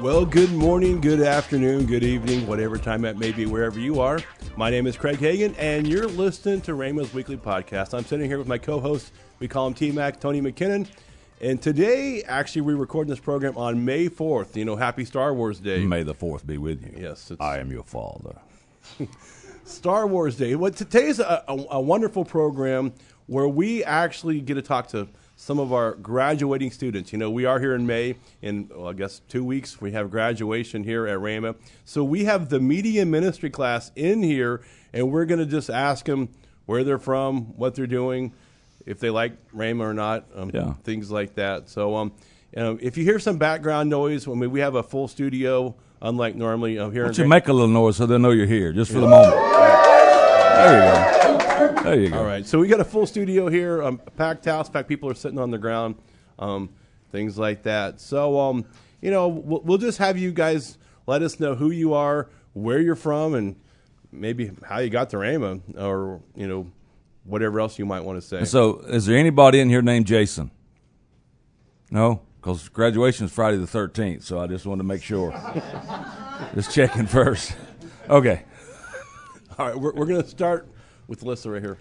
Well, good morning, good afternoon, good evening, whatever time that may be, wherever you are. My name is Craig Hagin, and you're listening to Rhema's Weekly Podcast. I'm sitting here with my co host, we call him T Mac, Tony McKinnon. And today, actually, we're recording this program on May 4th. You know, happy Star Wars Day. May the fourth be with you. Yes, it's- I am your father. Star Wars Day. Well, today's a, a, a wonderful program where we actually get to talk to some of our graduating students. You know, we are here in May. In well, I guess two weeks, we have graduation here at Rhema. So we have the media ministry class in here, and we're going to just ask them where they're from, what they're doing, if they like Rhema or not, um, Yeah. things like that. So, um, you know, if you hear some background noise, I mean, we have a full studio, unlike normally uh, here. Why don't you Ra- make a little noise so they know you're here, just for the moment. There you go. There you go. All right, so we got a full studio here, um, a packed house. In fact, people are sitting on the ground, um, things like that. So, um, you know, we'll, we'll just have you guys let us know who you are, where you're from, and maybe how you got to Rhema, or you know, whatever else you might want to say. So, is there anybody in here named Jason? No, because graduation is Friday the thirteenth. So I just wanted to make sure. just checking first. Okay. All right, we're, we're going to start with Alyssa right here.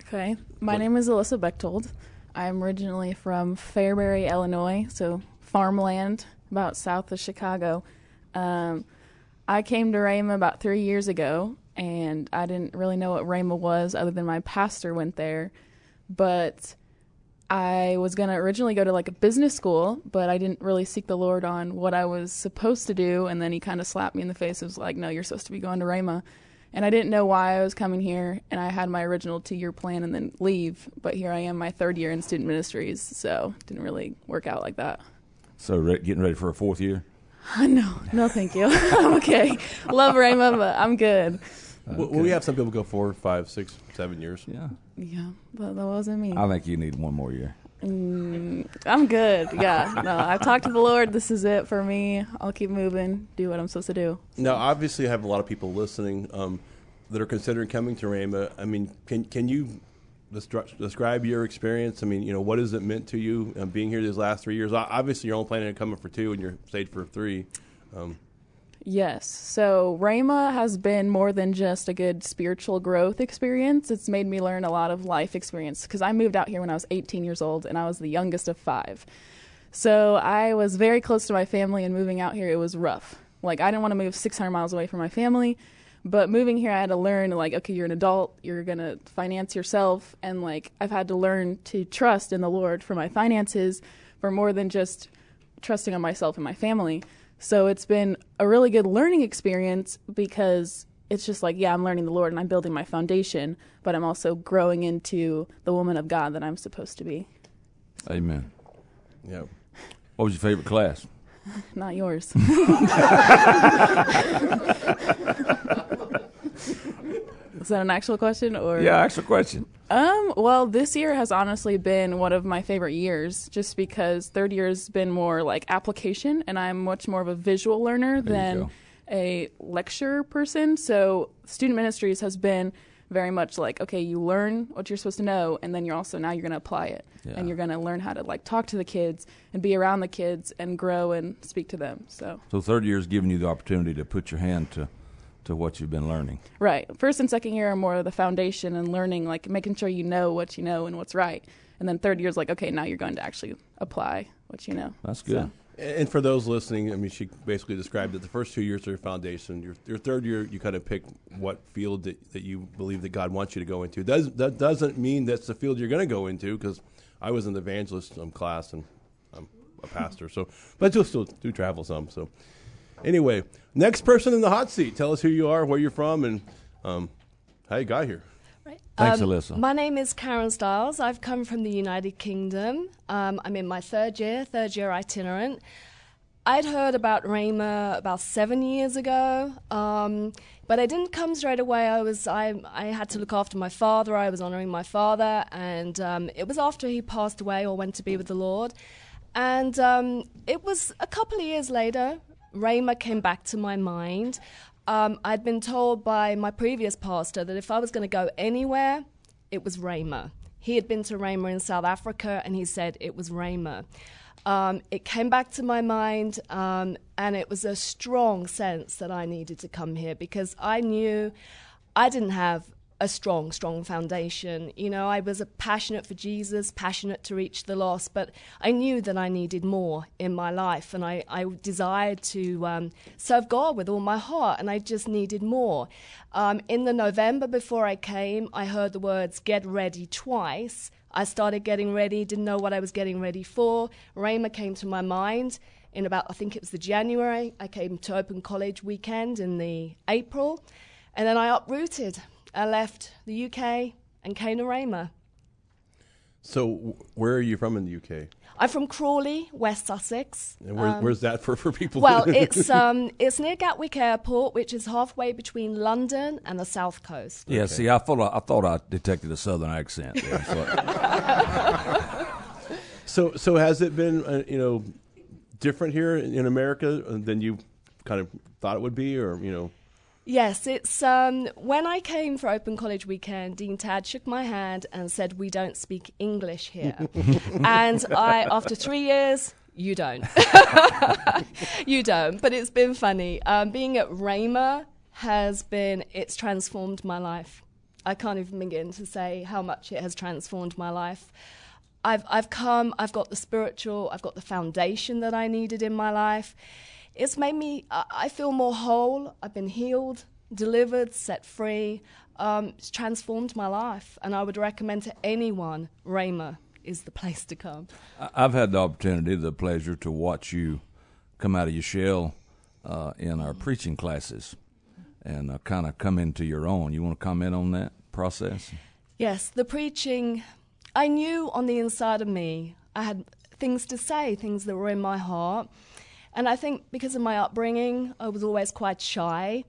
Okay. My name is Alyssa Bechtold. I'm originally from Fairbury, Illinois, so farmland about south of Chicago. Um, I came to Rhema about three years ago, and I didn't really know what Rhema was other than my pastor went there. But I was going to originally go to like a business school, but I didn't really seek the Lord on what I was supposed to do. And then he kind of slapped me in the face. It was like, no, you're supposed to be going to Rhema. And I didn't know why I was coming here. And I had my original two year plan and then leave. But here I am, my third year in student ministries. So didn't really work out like that. So re- getting ready for a fourth year. no, no, thank you. I'm okay. Love Rhema, but I'm good. Well, we have some people go four, five, six, seven years. Yeah. Yeah, but that wasn't me. I think you need one more year. Mm, I'm good. Yeah. No, I've talked to the Lord. This is it for me. I'll keep moving, do what I'm supposed to do. Now, obviously, I have a lot of people listening um, that are considering coming to Rhema. I mean, can can you describe your experience? I mean, you know, what has it meant to you um, being here these last three years? Obviously, you're only planning on coming for two, and you're stayed for three. Um, Yes. So Rhema has been more than just a good spiritual growth experience. It's made me learn a lot of life experience because I moved out here when I was 18 years old and I was the youngest of five. So I was very close to my family and moving out here it was rough. Like I didn't want to move 600 miles away from my family, but moving here I had to learn like okay, you're an adult, you're going to finance yourself and like I've had to learn to trust in the Lord for my finances for more than just trusting on myself and my family. So it's been a really good learning experience because it's just like, yeah, I'm learning the Lord and I'm building my foundation, but I'm also growing into the woman of God that I'm supposed to be. Amen. yeah. What was your favorite class? Not yours. Is that an actual question or Yeah, actual question. Um, well, this year has honestly been one of my favorite years just because third year has been more like application and I'm much more of a visual learner There than a lecture person. So, student ministries has been very much like okay, you learn what you're supposed to know and then you're also now you're going to apply it. Yeah. And you're going to learn how to like talk to the kids and be around the kids and grow and speak to them. So, So third year is giving you the opportunity to put your hand to, to what you've been learning. Right. First and second year are more of the foundation and learning, like making sure you know what you know and what's right. And then third year is like, okay, now you're going to actually apply what you know. That's good. And for those listening, I mean, she basically described that the first two years are your foundation. Your, your third year, you kind of pick what field that, that you believe that God wants you to go into. Does, that doesn't mean that's the field you're going to go into, because I was in the evangelist um, class and I'm a pastor. So, but you'll still do travel some. So, anyway, next person in the hot seat. Tell us who you are, where you're from, and um, how you got here. Right. Thanks, Um, Alyssa. My name is Karen Stiles. I've come from the United Kingdom. Um, I'm in my third year, third year itinerant. I'd heard about Rhema about seven years ago, um, but I didn't come straight away. I was I I had to look after my father. I was honoring my father, and um, it was after he passed away or went to be with the Lord. And um, it was a couple of years later, Rhema came back to my mind. Um, I'd been told by my previous pastor that if I was going to go anywhere, it was Rhema. He had been to Rhema in South Africa, and he said it was Rhema. Um, it came back to my mind, um, and it was a strong sense that I needed to come here because I knew I didn't have a strong, strong foundation. You know, I was a passionate for Jesus, passionate to reach the lost, but I knew that I needed more in my life, and I, I desired to um, serve God with all my heart, and I just needed more. Um, in the November before I came, I heard the words "get ready" twice. I started getting ready, didn't know what I was getting ready for. Rhema came to my mind in about, I think it was the January. I came to Open College weekend in the April, and then I uprooted I left the UK and came to Rhema. So, where are you from in the UK? I'm from Crawley, West Sussex. And where, um, where's that for, for people? Well, it's um, it's near Gatwick Airport, which is halfway between London and the south coast. Yeah, okay. see, I thought I, I, thought I detected a southern accent there. So, so, so has it been, uh, you know, different here in America than you kind of thought it would be, or you know? Yes, it's um, when I came for Open College Weekend, Dean Tad shook my hand and said, "We don't speak English here," and I, after three years, you don't, you don't. But it's been funny. Um, being at Rhema has been it's transformed my life. I can't even begin to say how much it has transformed my life. I've I've come. I've got the spiritual. I've got the foundation that I needed in my life it's made me, I feel more whole. I've been healed, delivered, set free. Um, it's transformed my life. And I would recommend to anyone, Rhema is the place to come. I've had the opportunity, the pleasure to watch you come out of your shell uh, in our preaching classes and uh, kind of come into your own. You want to comment on that process? Yes, the preaching, I knew on the inside of me I had things to say, things that were in my heart. And I think because of my upbringing, I was always quite shy.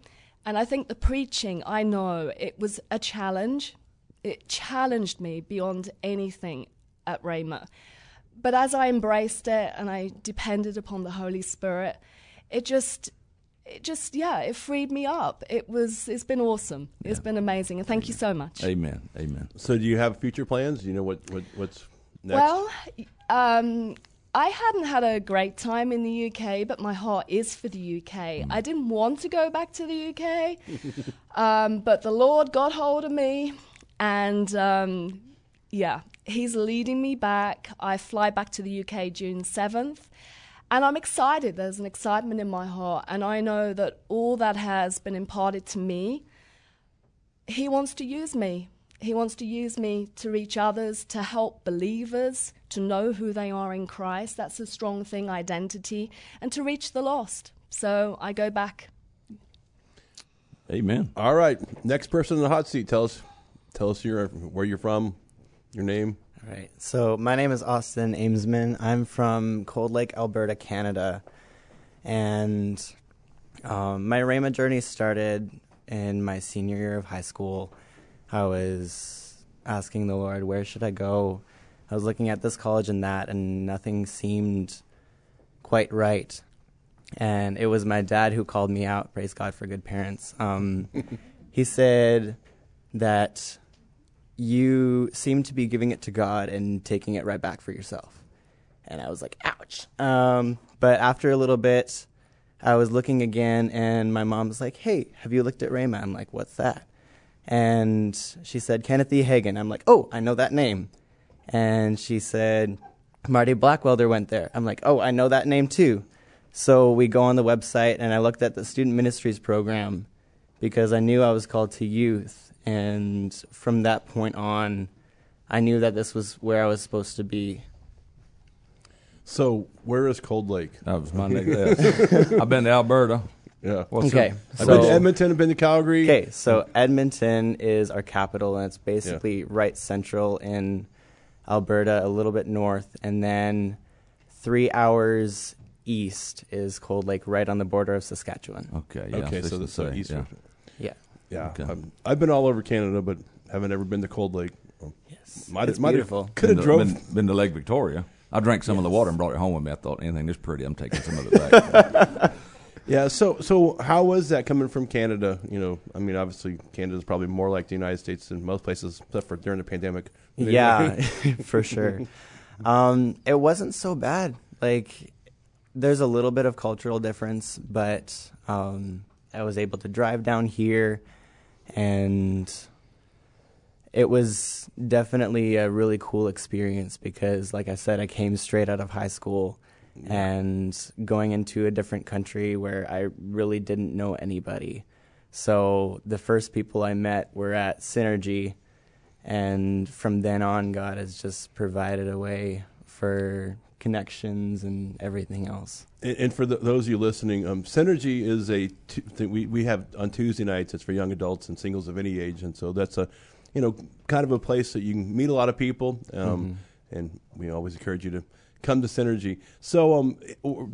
And I think the preaching, I know it was a challenge. It challenged me beyond anything at Rhema. But as I embraced it and I depended upon the Holy Spirit, it just it just yeah it freed me up it was it's been awesome it's been amazing and thank amen. you so much amen amen so do you have future plans do you know what, what what's next well um, I hadn't had a great time in the UK, but my heart is for the UK. Mm. I didn't want to go back to the UK, um, but the Lord got hold of me, and um, yeah, He's leading me back. I fly back to the UK June 7th, and I'm excited. There's an excitement in my heart, and I know that all that has been imparted to me, He wants to use me. He wants to use me to reach others, to help believers to know who they are in Christ. That's a strong thing, identity, and to reach the lost. So I go back. Amen. All right. Next person in the hot seat. Tell us, tell us your, where you're from, your name. All right. So my name is Austin Amesman. I'm from Cold Lake, Alberta, Canada. And um, my Rhema journey started in my senior year of high school. I was asking the Lord, where should I go? I was looking at this college and that, and nothing seemed quite right. And it was my dad who called me out. Praise God for good parents. Um, he said that you seem to be giving it to God and taking it right back for yourself. And I was like, ouch. Um, but after a little bit, I was looking again, and my mom was like, hey, have you looked at Rhema? I'm like, what's that? And she said, Kenneth E. Hagin. I'm like, oh, I know that name and she said Marty Blackwelder went there. I'm like, oh, I know that name too. So we go on the website, and I looked at the student ministries program because I knew I was called to youth, and from that point on, I knew that this was where I was supposed to be. So, where is Cold Lake? That was my next. I've been to Alberta. Yeah. What's okay. So, I've been to Edmonton. I've been to Calgary. Okay, so Edmonton is our capital, and it's basically yeah. right central in Alberta, a little bit north, and then three hours east is Cold Lake, right on the border of Saskatchewan. Okay. Yeah, okay. So the so east. Yeah. Yeah. Yeah. Okay. I've been all over Canada, but haven't ever been to Cold Lake. Yes. Might, it's might beautiful. Could have drove. Been, been, to Lake Victoria. I drank some yes. of the water and brought it home with me. I thought anything this pretty, I'm taking some of it back. yeah. So, so how was that coming from Canada? You know, I mean, obviously Canada is probably more like the United States than most places, except for during the pandemic. Yeah, for sure. Um, it wasn't so bad. like there's a little bit of cultural difference, but um, I was able to drive down here, and it was definitely a really cool experience because, like I said, I came straight out of high school and going into a different country where I really didn't know anybody. So the first people I met were at Synergy, and from then on, God has just provided a way for connections and everything else. And, and for the, those of you listening, um, Synergy is a t- thing we we have on Tuesday nights. It's for young adults and singles of any age, and so that's a you know kind of a place that you can meet a lot of people. Um, And we always encourage you to come to Synergy. So, um,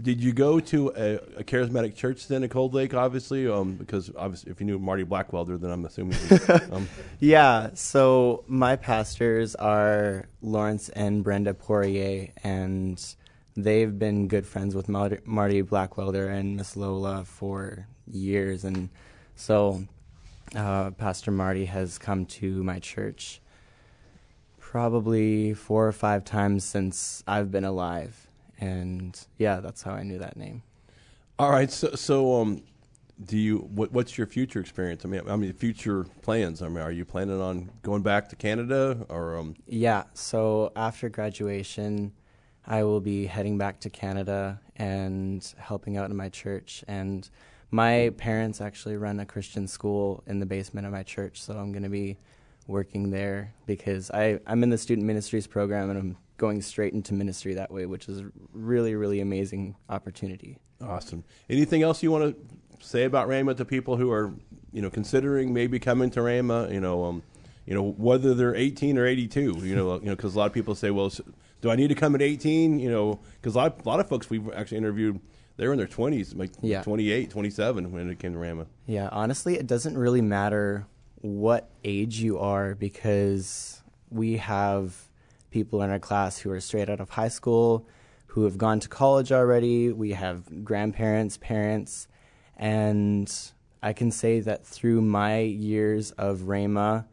did you go to a, a charismatic church then at Cold Lake? Obviously, um, because obviously, if you knew Marty Blackwelder, then I'm assuming. um, Yeah, so my pastors are Lawrence and Brenda Poirier, and they've been good friends with Mar- Marty Blackwelder and Miss Lola for years. And so uh, Pastor Marty has come to my church probably four or five times since I've been alive. And yeah, that's how I knew that name. All right. So, so um, do you? What, what's your future experience? I mean, I mean, future plans. I mean, are you planning on going back to Canada or? Um, Yeah, so after graduation, I will be heading back to Canada and helping out in my church. And my parents actually run a Christian school in the basement of my church, so I'm going to be working there because I, I'm in the student ministries program and I'm going straight into ministry that way, which is a really, really amazing opportunity. awesome. Anything else you want to say about Rhema to people who are, you know, considering maybe coming to Rhema? You know, um, you know, whether they're 18 or 82. You know, you know, because a lot of people say, well, do I need to come at 18? You know, because a lot, a lot of folks we've actually interviewed, they're in their 20s, like Yeah. 28, 27 when it came to Rhema. Yeah, honestly, it doesn't really matter what age you are because we have people in our class who are straight out of high school, who have gone to college already. We have grandparents, parents, and I can say that through my years of Rhema,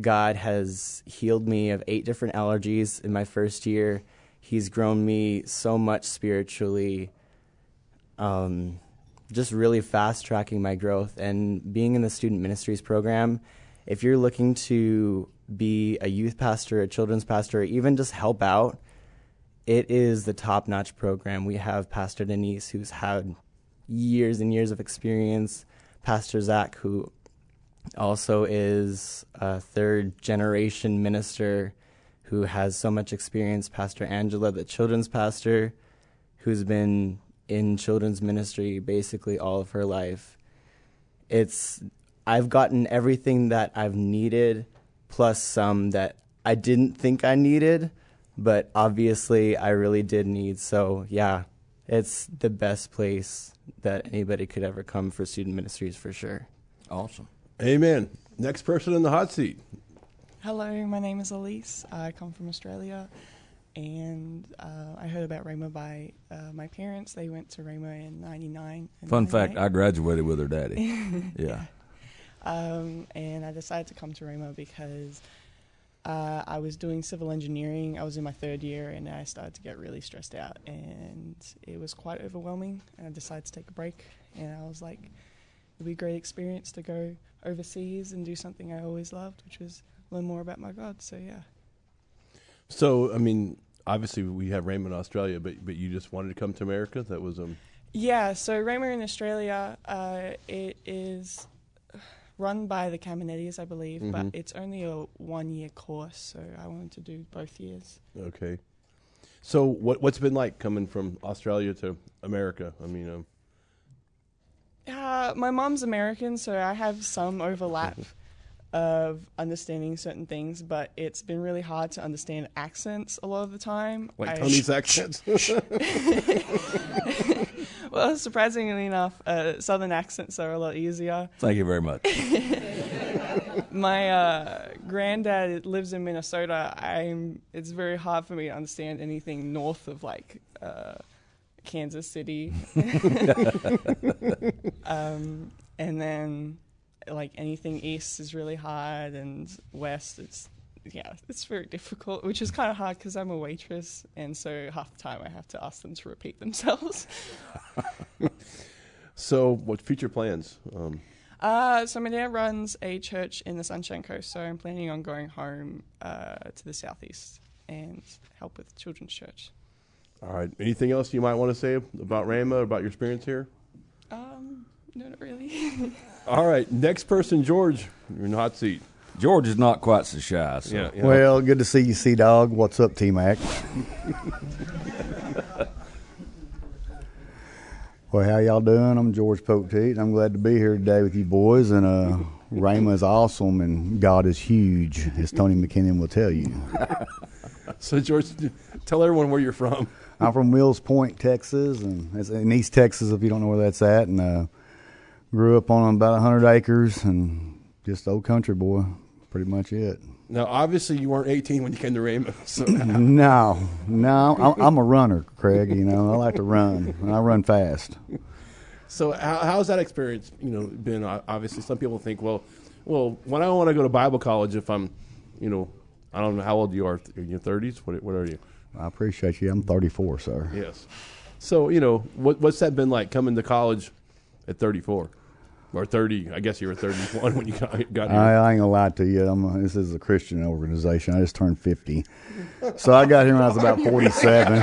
God has healed me of eight different allergies in my first year. He's grown me so much spiritually um, just really fast tracking my growth and being in the student ministries program. If you're looking to be a youth pastor, a children's pastor, or even just help out, it is the top notch program. We have Pastor Denise, who's had years and years of experience, Pastor Zach, who also is a third generation minister who has so much experience, Pastor Angela, the children's pastor, who's been in children's ministry basically all of her life. It's I've gotten everything that I've needed plus some that I didn't think I needed, but obviously I really did need. So, yeah, it's the best place that anybody could ever come for student ministries for sure. Awesome. Amen. Next person in the hot seat. Hello, my name is Elise. I come from Australia, and uh, I heard about Rhema by uh, my parents. They went to Rhema in '99. Fun fact: I graduated with her daddy. yeah. um, and I decided to come to Rhema because uh, I was doing civil engineering. I was in my third year, and I started to get really stressed out, and it was quite overwhelming. And I decided to take a break, and I was like, it'd be a great experience to go overseas and do something I always loved, which was learn more about my God. So yeah. So, I mean, obviously we have Rhema in Australia, but but you just wanted to come to America. That was um. Yeah, so Rhema in Australia, uh, it is run by the Caminettis, I believe, Mhm. but it's only a one-year course, so I wanted to do both years. Okay. So what what's it been like coming from Australia to America? I mean, um, Uh, my mom's American, so I have some overlap of understanding certain things, but it's been really hard to understand accents a lot of the time. like I- Tony's accents. well, surprisingly enough, uh, southern accents are a lot easier. Thank you very much. my uh, granddad lives in Minnesota. I'm. It's very hard for me to understand anything north of like uh, Kansas City. um, and then like anything east is really hard, and west it's yeah, it's very difficult, which is kind of hard because I'm a waitress, and so half the time I have to ask them to repeat themselves. So, what future plans? Um, Uh, so my dad runs a church in the Sunshine Coast, so I'm planning on going home uh, to the southeast and help with children's church. all right. Anything else you might want to say about Rhema, about your experience here? Um, not really. All right. Next person, George. You're in the hot seat. George is not quite so shy. So. Yeah. yeah. Well, good to see you, Sea Dog. What's up, T Mac? well, how y'all doing? I'm George Poteet. I'm glad to be here today with you boys. And uh, Rhema is awesome, and God is huge, as Tony McKinnon will tell you. So, George, tell everyone where you're from. I'm from Mills Point, Texas, and it's in East Texas, if you don't know where that's at. And uh, grew up on about 100 acres, and just old country boy. Pretty much it. Now, obviously, you weren't 18 when you came to Rhema. So, No, no, I'm, a runner, Craig. You know, I like to run, and I run fast. so how, how's that experience? You know, been obviously some people think, well, well, when I want to go to Bible college, if I'm, you know, I don't know how old you are. In your 30s? What, what are you? I appreciate you. I'm 34, sir. Yes. So you know, what, what's that been like coming to college at 34 or 30? I guess you were 31 when you got, here. I, I ain't gonna lie to you. I'm a, this is a Christian organization. I just turned 50, so I got here when I was about 47.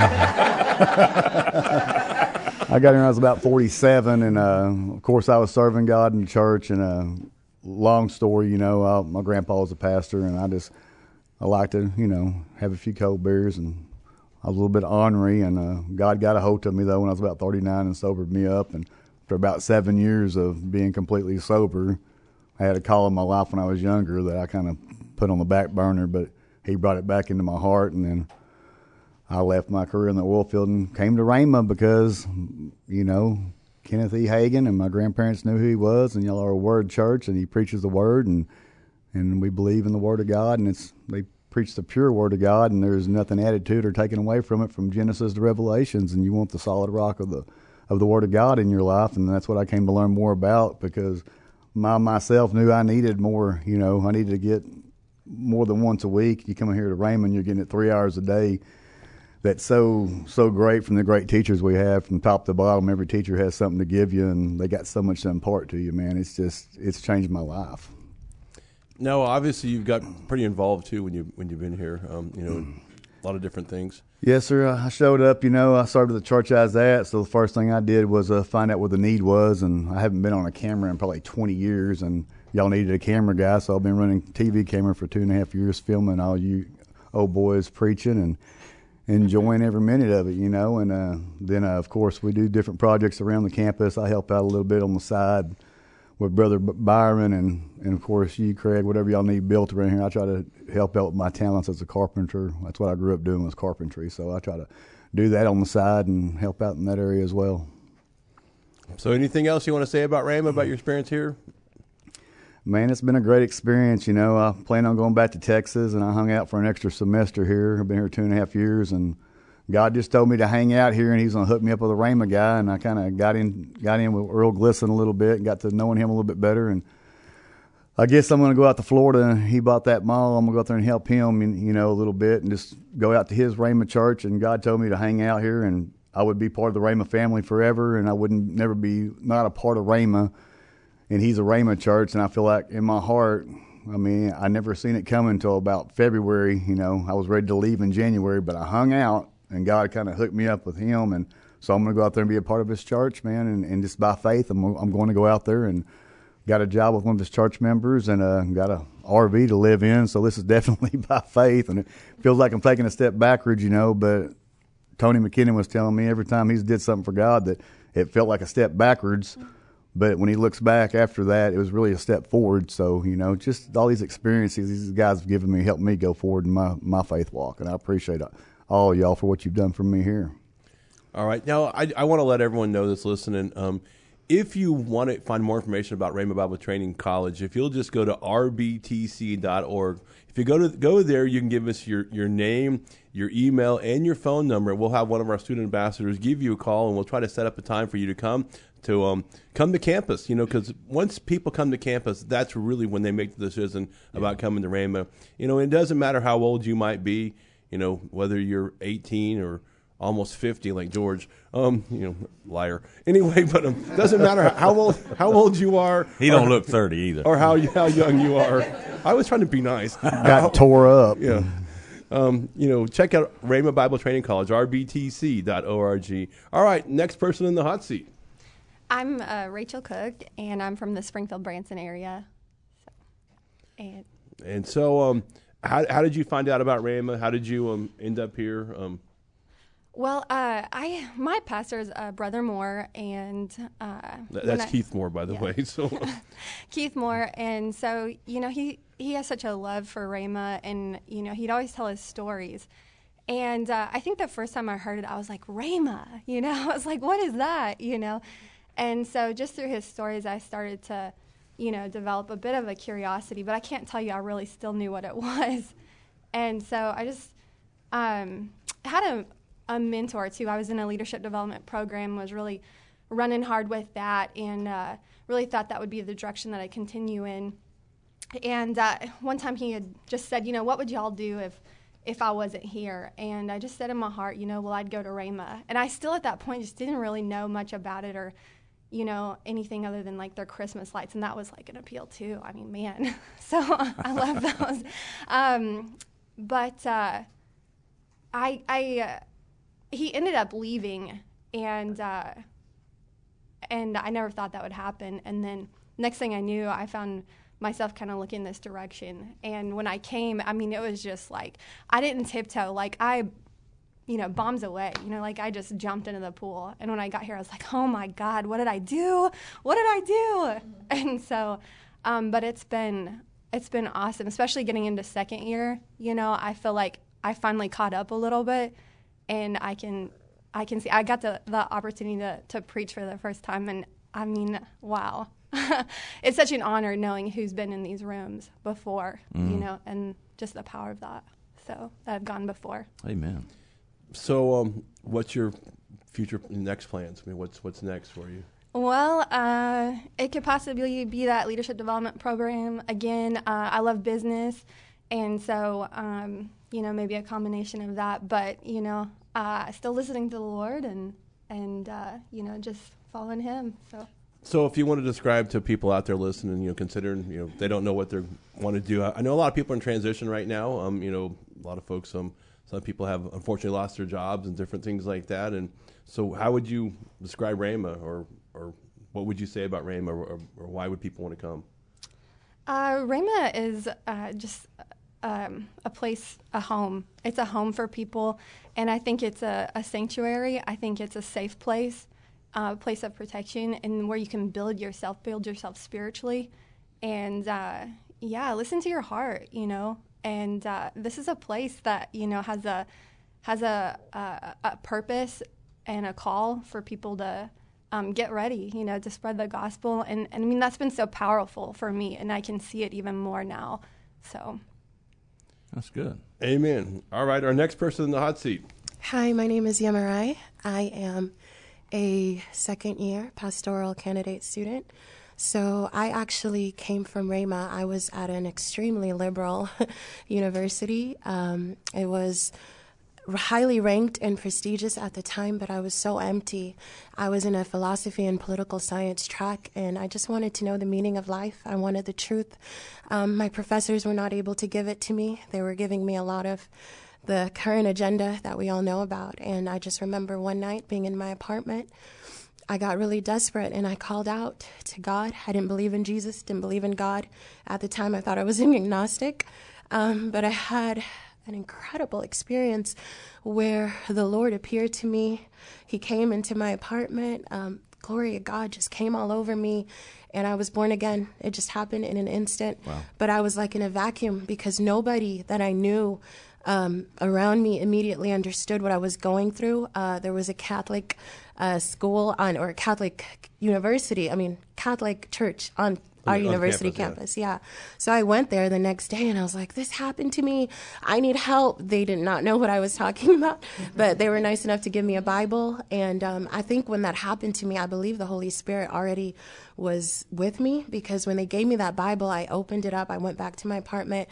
I got here when I was about 47, and uh, of course I was serving God in church. And uh, long story, you know, my grandpa was a pastor, and I just I like to, you know, have a few cold beers, and I was a little bit ornery. And uh, God got a hold of me though when I was about 39 and sobered me up. And after about seven years of being completely sober, I had a call in my life when I was younger that I kind of put on the back burner, but He brought it back into my heart, and then I left my career in the oil field and came to Rhema because, you know, Kenneth E. Hagin and my grandparents knew who he was, and y'all are a Word church, and he preaches the Word, and and we believe in the Word of God, and it's they preach the pure Word of God, and there's nothing added to it or taken away from it from Genesis to Revelations, and you want the solid rock of the of the Word of God in your life, and that's what I came to learn more about because my myself knew I needed more. You know, I needed to get more than once a week. You come here to Rhema, you're getting it three hours a day. That's so so great from the great teachers we have from top to bottom. Every teacher has something to give you, and they got so much to impart to you. Man, it's just it's changed my life. no, obviously you've got pretty involved too when you when you've been here. Um, you know, in a lot of different things. Yes, sir. I showed up. You know, I started the church I was at. So the first thing I did was uh, find out where the need was, and I haven't been on a camera in probably 20 years. And y'all needed a camera guy, so I've been running TV camera for two and a half years, filming all you old boys preaching and enjoying every minute of it. You know, and uh, then uh, of course we do different projects around the campus. I help out a little bit on the side with Brother Byron and, and of course you, Craig, whatever y'all need built around here. I try to help out with my talents as a carpenter. That's what I grew up doing was carpentry. So I try to do that on the side and help out in that area as well. So, anything else you want to say about Rhema about your experience here? Man, it's been a great experience. You know, I plan on going back to Texas, and I hung out for an extra semester here. I've been here two and a half years, and God just told me to hang out here, and He's going to hook me up with a Rhema guy. And I kind of got in, got in with Earl Glisson a little bit, and got to knowing him a little bit better. And I guess I'm going to go out to Florida. He bought that mall. I'm going to go out there and help him, and, you know, a little bit, and just go out to his Rhema church. And God told me to hang out here, and I would be part of the Rhema family forever, and I wouldn't never be not a part of Rhema. and he's a Rhema church, and I feel like in my heart, I mean, I never seen it coming until about February. You know, I was ready to leave in January, but I hung out, and God kind of hooked me up with him, and so I'm going to go out there and be a part of his church, man, and, and just by faith, I'm I'm going to go out there and got a job with one of his church members, and uh, got a RV to live in. So this is definitely by faith, and it feels like I'm taking a step backwards, you know, but. Tony McKinnon was telling me every time he's did something for God that it felt like a step backwards. But when he looks back after that, it was really a step forward. So, you know, just all these experiences these guys have given me helped me go forward in my, my faith walk. And I appreciate all y'all for what you've done for me here. All right. Now, I, I want to let everyone know that's listening. Um, if you want to find more information about Rhema Bible Training College, if you'll just go to rbtc.org, if you go to go there, you can give us your, your name, your email, and your phone number. We'll have one of our student ambassadors give you a call, and we'll try to set up a time for you to come to um, come to campus. You know, because once people come to campus, that's really when they make the decision about coming to Rhema. You know, it doesn't matter how old you might be. You know, whether you're 18 or almost 50 like George. Um, you know, liar. Anyway, but um, doesn't matter how old how old you are. He don't look 30 either. Or how how young you are. I was trying to be nice. Got tore up. Yeah. Um, you know, check out Rhema Bible Training College, rbtc.org. All right, next person in the hot seat. I'm uh, Rachel Cook, and I'm from the Springfield Branson area. So, and And so, um, how how did you find out about Rhema? How did you um end up here? Um, well, uh, I my pastor's uh, brother Moore, and uh, that's I- Keith Moore, by the yeah. way. So, Keith Moore, and so you know he he has such a love for Rhema, and you know he'd always tell his stories. And uh, I think the first time I heard it, I was like Rhema, you know, I was like, what is that, you know? And so just through his stories, I started to, you know, develop a bit of a curiosity, but I can't tell you I really still knew what it was. And so I just um, had a, a mentor too. I was in a leadership development program, was really running hard with that, and uh, really thought that would be the direction that I continue in. And uh, one time he had just said, you know, what would y'all do if if I wasn't here? And I just said in my heart, you know, well, I'd go to Rhema. And I still at that point just didn't really know much about it or, you know, anything other than like their Christmas lights. And that was like an appeal too. I mean, man. so I love those. Um, but uh, I, I, uh, he ended up leaving and, uh, and I never thought that would happen. And then next thing I knew, I found myself kind of looking this direction. And when I came, I mean, it was just like I didn't tiptoe. Like I, you know, bombs away. You know, like I just jumped into the pool. And when I got here, I was like, oh my God, what did I do? What did I do? And so, um, but it's been it's been awesome, especially getting into second year. You know, I feel like I finally caught up a little bit, and I can I can see I got the, the opportunity to, to preach for the first time, and I mean, wow. it's such an honor knowing who's been in these rooms before, you know, and just the power of that. So that I've gone before. Amen. So um, what's your future next plans? I mean, what's what's next for you? Well, uh, it could possibly be that leadership development program again. Uh, I love business, and so um, you know maybe a combination of that. But you know, uh, still listening to the Lord and and uh, you know just following Him. So. So, if you want to describe to people out there listening, you know, considering you know they don't know what they want to do. I I know a lot of people are in transition right now. Um, you know, a lot of folks. Um, some people have unfortunately lost their jobs and different things like that. And so, how would you describe Rhema, or or what would you say about Rhema, or, or, why would people want to come? Uh, Rhema is uh, just um, a place, a home. It's a home for people, and I think it's a, a sanctuary. I think it's a safe place, uh, a place of protection, and where you can build yourself, build yourself spiritually, and uh, yeah, listen to your heart. You know, and uh, this is a place that you know has a has a, a, a purpose and a call for people to um, get ready, you know, to spread the gospel. And, and I mean, that's been so powerful for me, and I can see it even more now. So, That's good. Amen. All right, our next person in the hot seat. Hi, my name is Yamarai. I am a second year pastoral candidate student. So I actually came from Rhema. I was at an extremely liberal university. Um, it was highly ranked and prestigious at the time, but I was so empty. I was in a philosophy and political science track, and I just wanted to know the meaning of life. I wanted the truth. Um, my professors were not able to give it to me, they were giving me a lot of the current agenda that we all know about. And I just remember one night being in my apartment. I got really desperate and I called out to God. I didn't believe in Jesus, didn't believe in God. At the time, I thought I was an agnostic. Um, but I had an incredible experience where the Lord appeared to me. He came into my apartment. Um, glory of God just came all over me, and I was born again. It just happened in an instant. But I was like in a vacuum because nobody that I knew um, around me immediately understood what I was going through. Uh, there was a Catholic uh, school on, or Catholic university, I mean, Catholic church on our on university campus, campus, yeah. So I went there the next day and I was like, this happened to me. I need help. They did not know what I was talking about, but they were nice enough to give me a Bible. And um, I think when that happened to me, I believe the Holy Spirit already was with me because when they gave me that Bible, I opened it up. I went back to my apartment.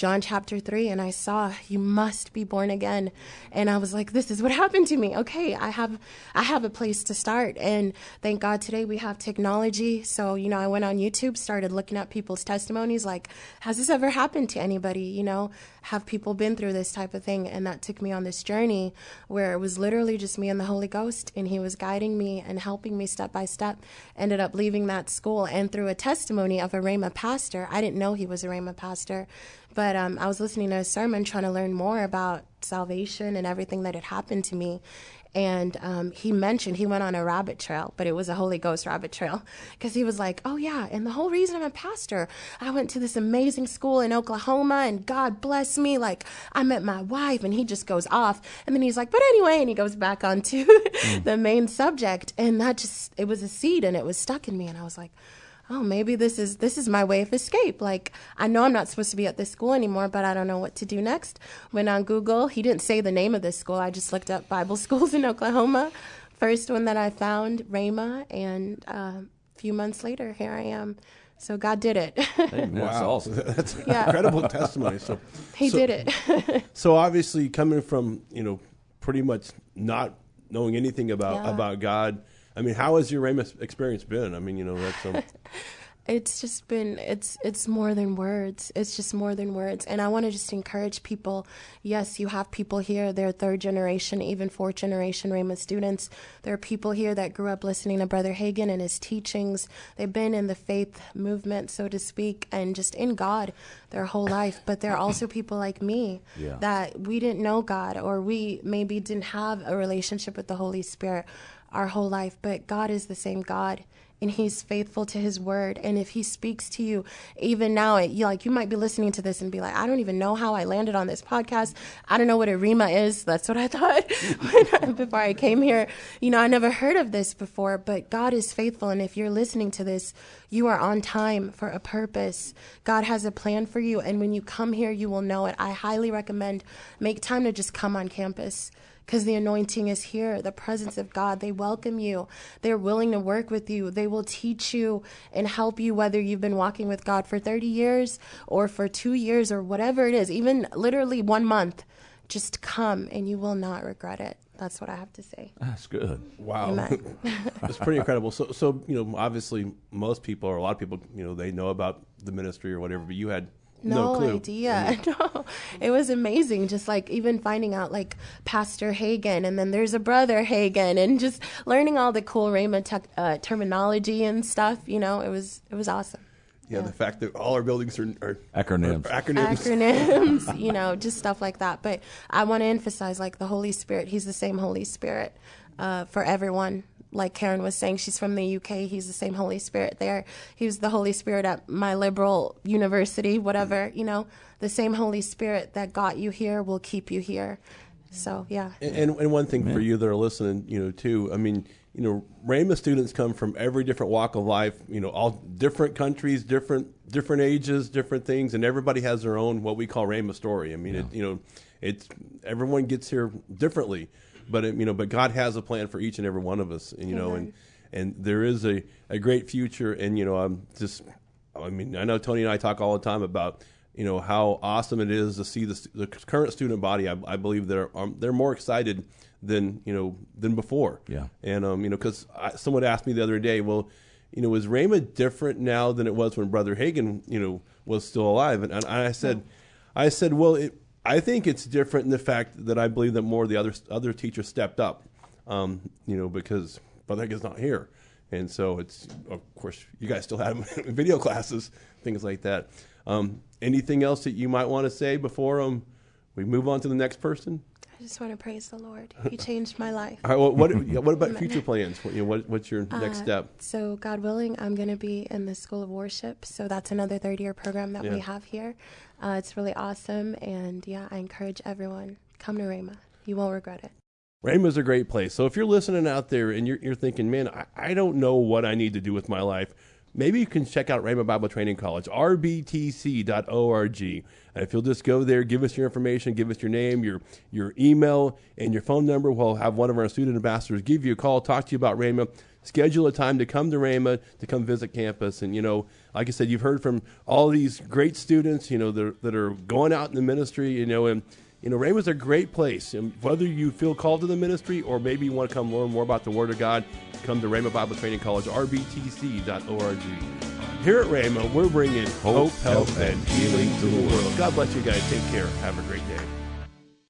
John chapter 3 and I saw you must be born again. And I was like this is what happened to me. Okay I have I have a place to start. And thank God today we have technology. So you know I went on YouTube started looking at people's testimonies like has this ever happened to anybody? You know have people been through this type of thing? And that took me on this journey where it was literally just me and the Holy Ghost and he was guiding me and helping me step by step. Ended up leaving that school and through a testimony of a Rhema pastor I didn't know he was a Rhema pastor but um, I was listening to a sermon trying to learn more about salvation and everything that had happened to me. And um, he mentioned he went on a rabbit trail, but it was a Holy Ghost rabbit trail because he was like, Oh, yeah. And the whole reason I'm a pastor, I went to this amazing school in Oklahoma and God bless me. Like, I met my wife, and he just goes off. And then he's like, But anyway, and he goes back onto the main subject. And that just, it was a seed and it was stuck in me. And I was like, oh maybe this is this is my way of escape like i know i'm not supposed to be at this school anymore but i don't know what to do next went on google he didn't say the name of this school i just looked up bible schools in oklahoma first one that i found rhema and uh, a few months later here i am so god did it Amen. That's awesome. That's an Yeah. incredible testimony. So he so- did it So obviously, coming from you know pretty much not knowing anything about Yeah. about God, I mean, how has your Rhema experience been? I mean, you know, that's um, it's just been it's it's more than words. It's just more than words. And i want to just encourage people. Yes you have people here. They're third generation even fourth generation Rhema students. There are people here that grew up listening to brother hagin and his teachings. They've been in the faith movement so to speak and just in god their whole life. But there are also people like me Yeah. that we didn't know god or we maybe didn't have a relationship with the holy spirit our whole life but god is the same god and he's faithful to his word. And if he speaks to you even now it, you like you might be listening to this and be like i don't even know how i landed on this podcast. I don't know what a rhema is. That's what i thought before i came here. You know i never heard of this before but god is faithful. And if you're listening to this you are on time for a purpose. God has a plan for you and when you come here you will know it. I highly recommend make time to just come on campus because the anointing is here, the presence of God. They welcome you. They're willing to work with you. They will teach you and help you, whether you've been walking with God for 30 years or for two years or whatever it is, even literally one month. Just come and you will not regret it. That's what I have to say. That's good. wow, that's pretty incredible. So, so you know, obviously, most people or a lot of people, you know, they know about the ministry or whatever, but you had no, no, clue. idea. No, it was amazing. Just like even finding out like Pastor Hagin, and then there's a brother Hagin, and just learning all the cool Rhema tech, uh, terminology and stuff. You know, it was it was awesome. Yeah, the fact that all our buildings are, are Acronyms. are acronyms. acronyms, you know, just stuff like that. But I want to emphasize like the Holy Spirit, He's the same Holy Spirit uh, for everyone. Like Karen was saying, she's from the UK. He's the same Holy Spirit there. He was the Holy Spirit at my liberal university, whatever, you know, the same Holy Spirit that got you here will keep you here. So, yeah. And, and, and one thing for you that are listening, you know, too, I mean, you know, Rhema students come from every different walk of life, you know, all different countries, different different ages, different things, and everybody has their own what we call Rhema story. I mean, it, you know, it's everyone gets here differently, but it, you know, but God has a plan for each and every one of us, and you know, and and there is a, a great future, and you know, I'm just, I mean, I know Tony and I talk all the time about you know how awesome it is to see the, the current student body. I, I believe they're um, they're more excited than you know than before. Yeah. And um, you know, because someone asked me the other day, well, you know, is Rhema different now than it was when Brother Hagin, you know, was still alive? And, and I said, I said, well, it, I think it's different in the fact that I believe that more of the other other teachers stepped up, um, you know, because Brother Hagin's not here. And so it's, of course, you guys still have video classes, things like that. Um, anything else that you might want to say before um, we move on to the next person? I just want to praise the Lord. He changed my life. All right. Well, what what about future plans? What, you know, what, what's your next Uh, step? So, God willing, I'm going to be in the School of Worship. So, that's another third year program that Yeah. we have here. Uh, it's really awesome. And yeah, I encourage everyone come to Rhema. You won't regret it. Rhema's a great place. So if you're listening out there and you're, you're thinking, man, I, I don't know what I need to do with my life, maybe you can check out Rhema Bible Training College, rbtc.org. And if you'll just go there, give us your information, give us your name, your your email, and your phone number, we'll have one of our student ambassadors give you a call, talk to you about Rhema, schedule a time to come to Rhema, to come visit campus. And, you know, like I said, you've heard from all these great students, you know, that are, that are going out in the ministry, you know, and you know, Rhema's a great place. And whether you feel called to the ministry or maybe you want to come learn more about the Word of God, come to Rhema Bible Training College, rbtc.org. Here at Rhema, we're bringing hope, Hope, health, health, and healing to the world. God bless you guys. Take care. Have a great day.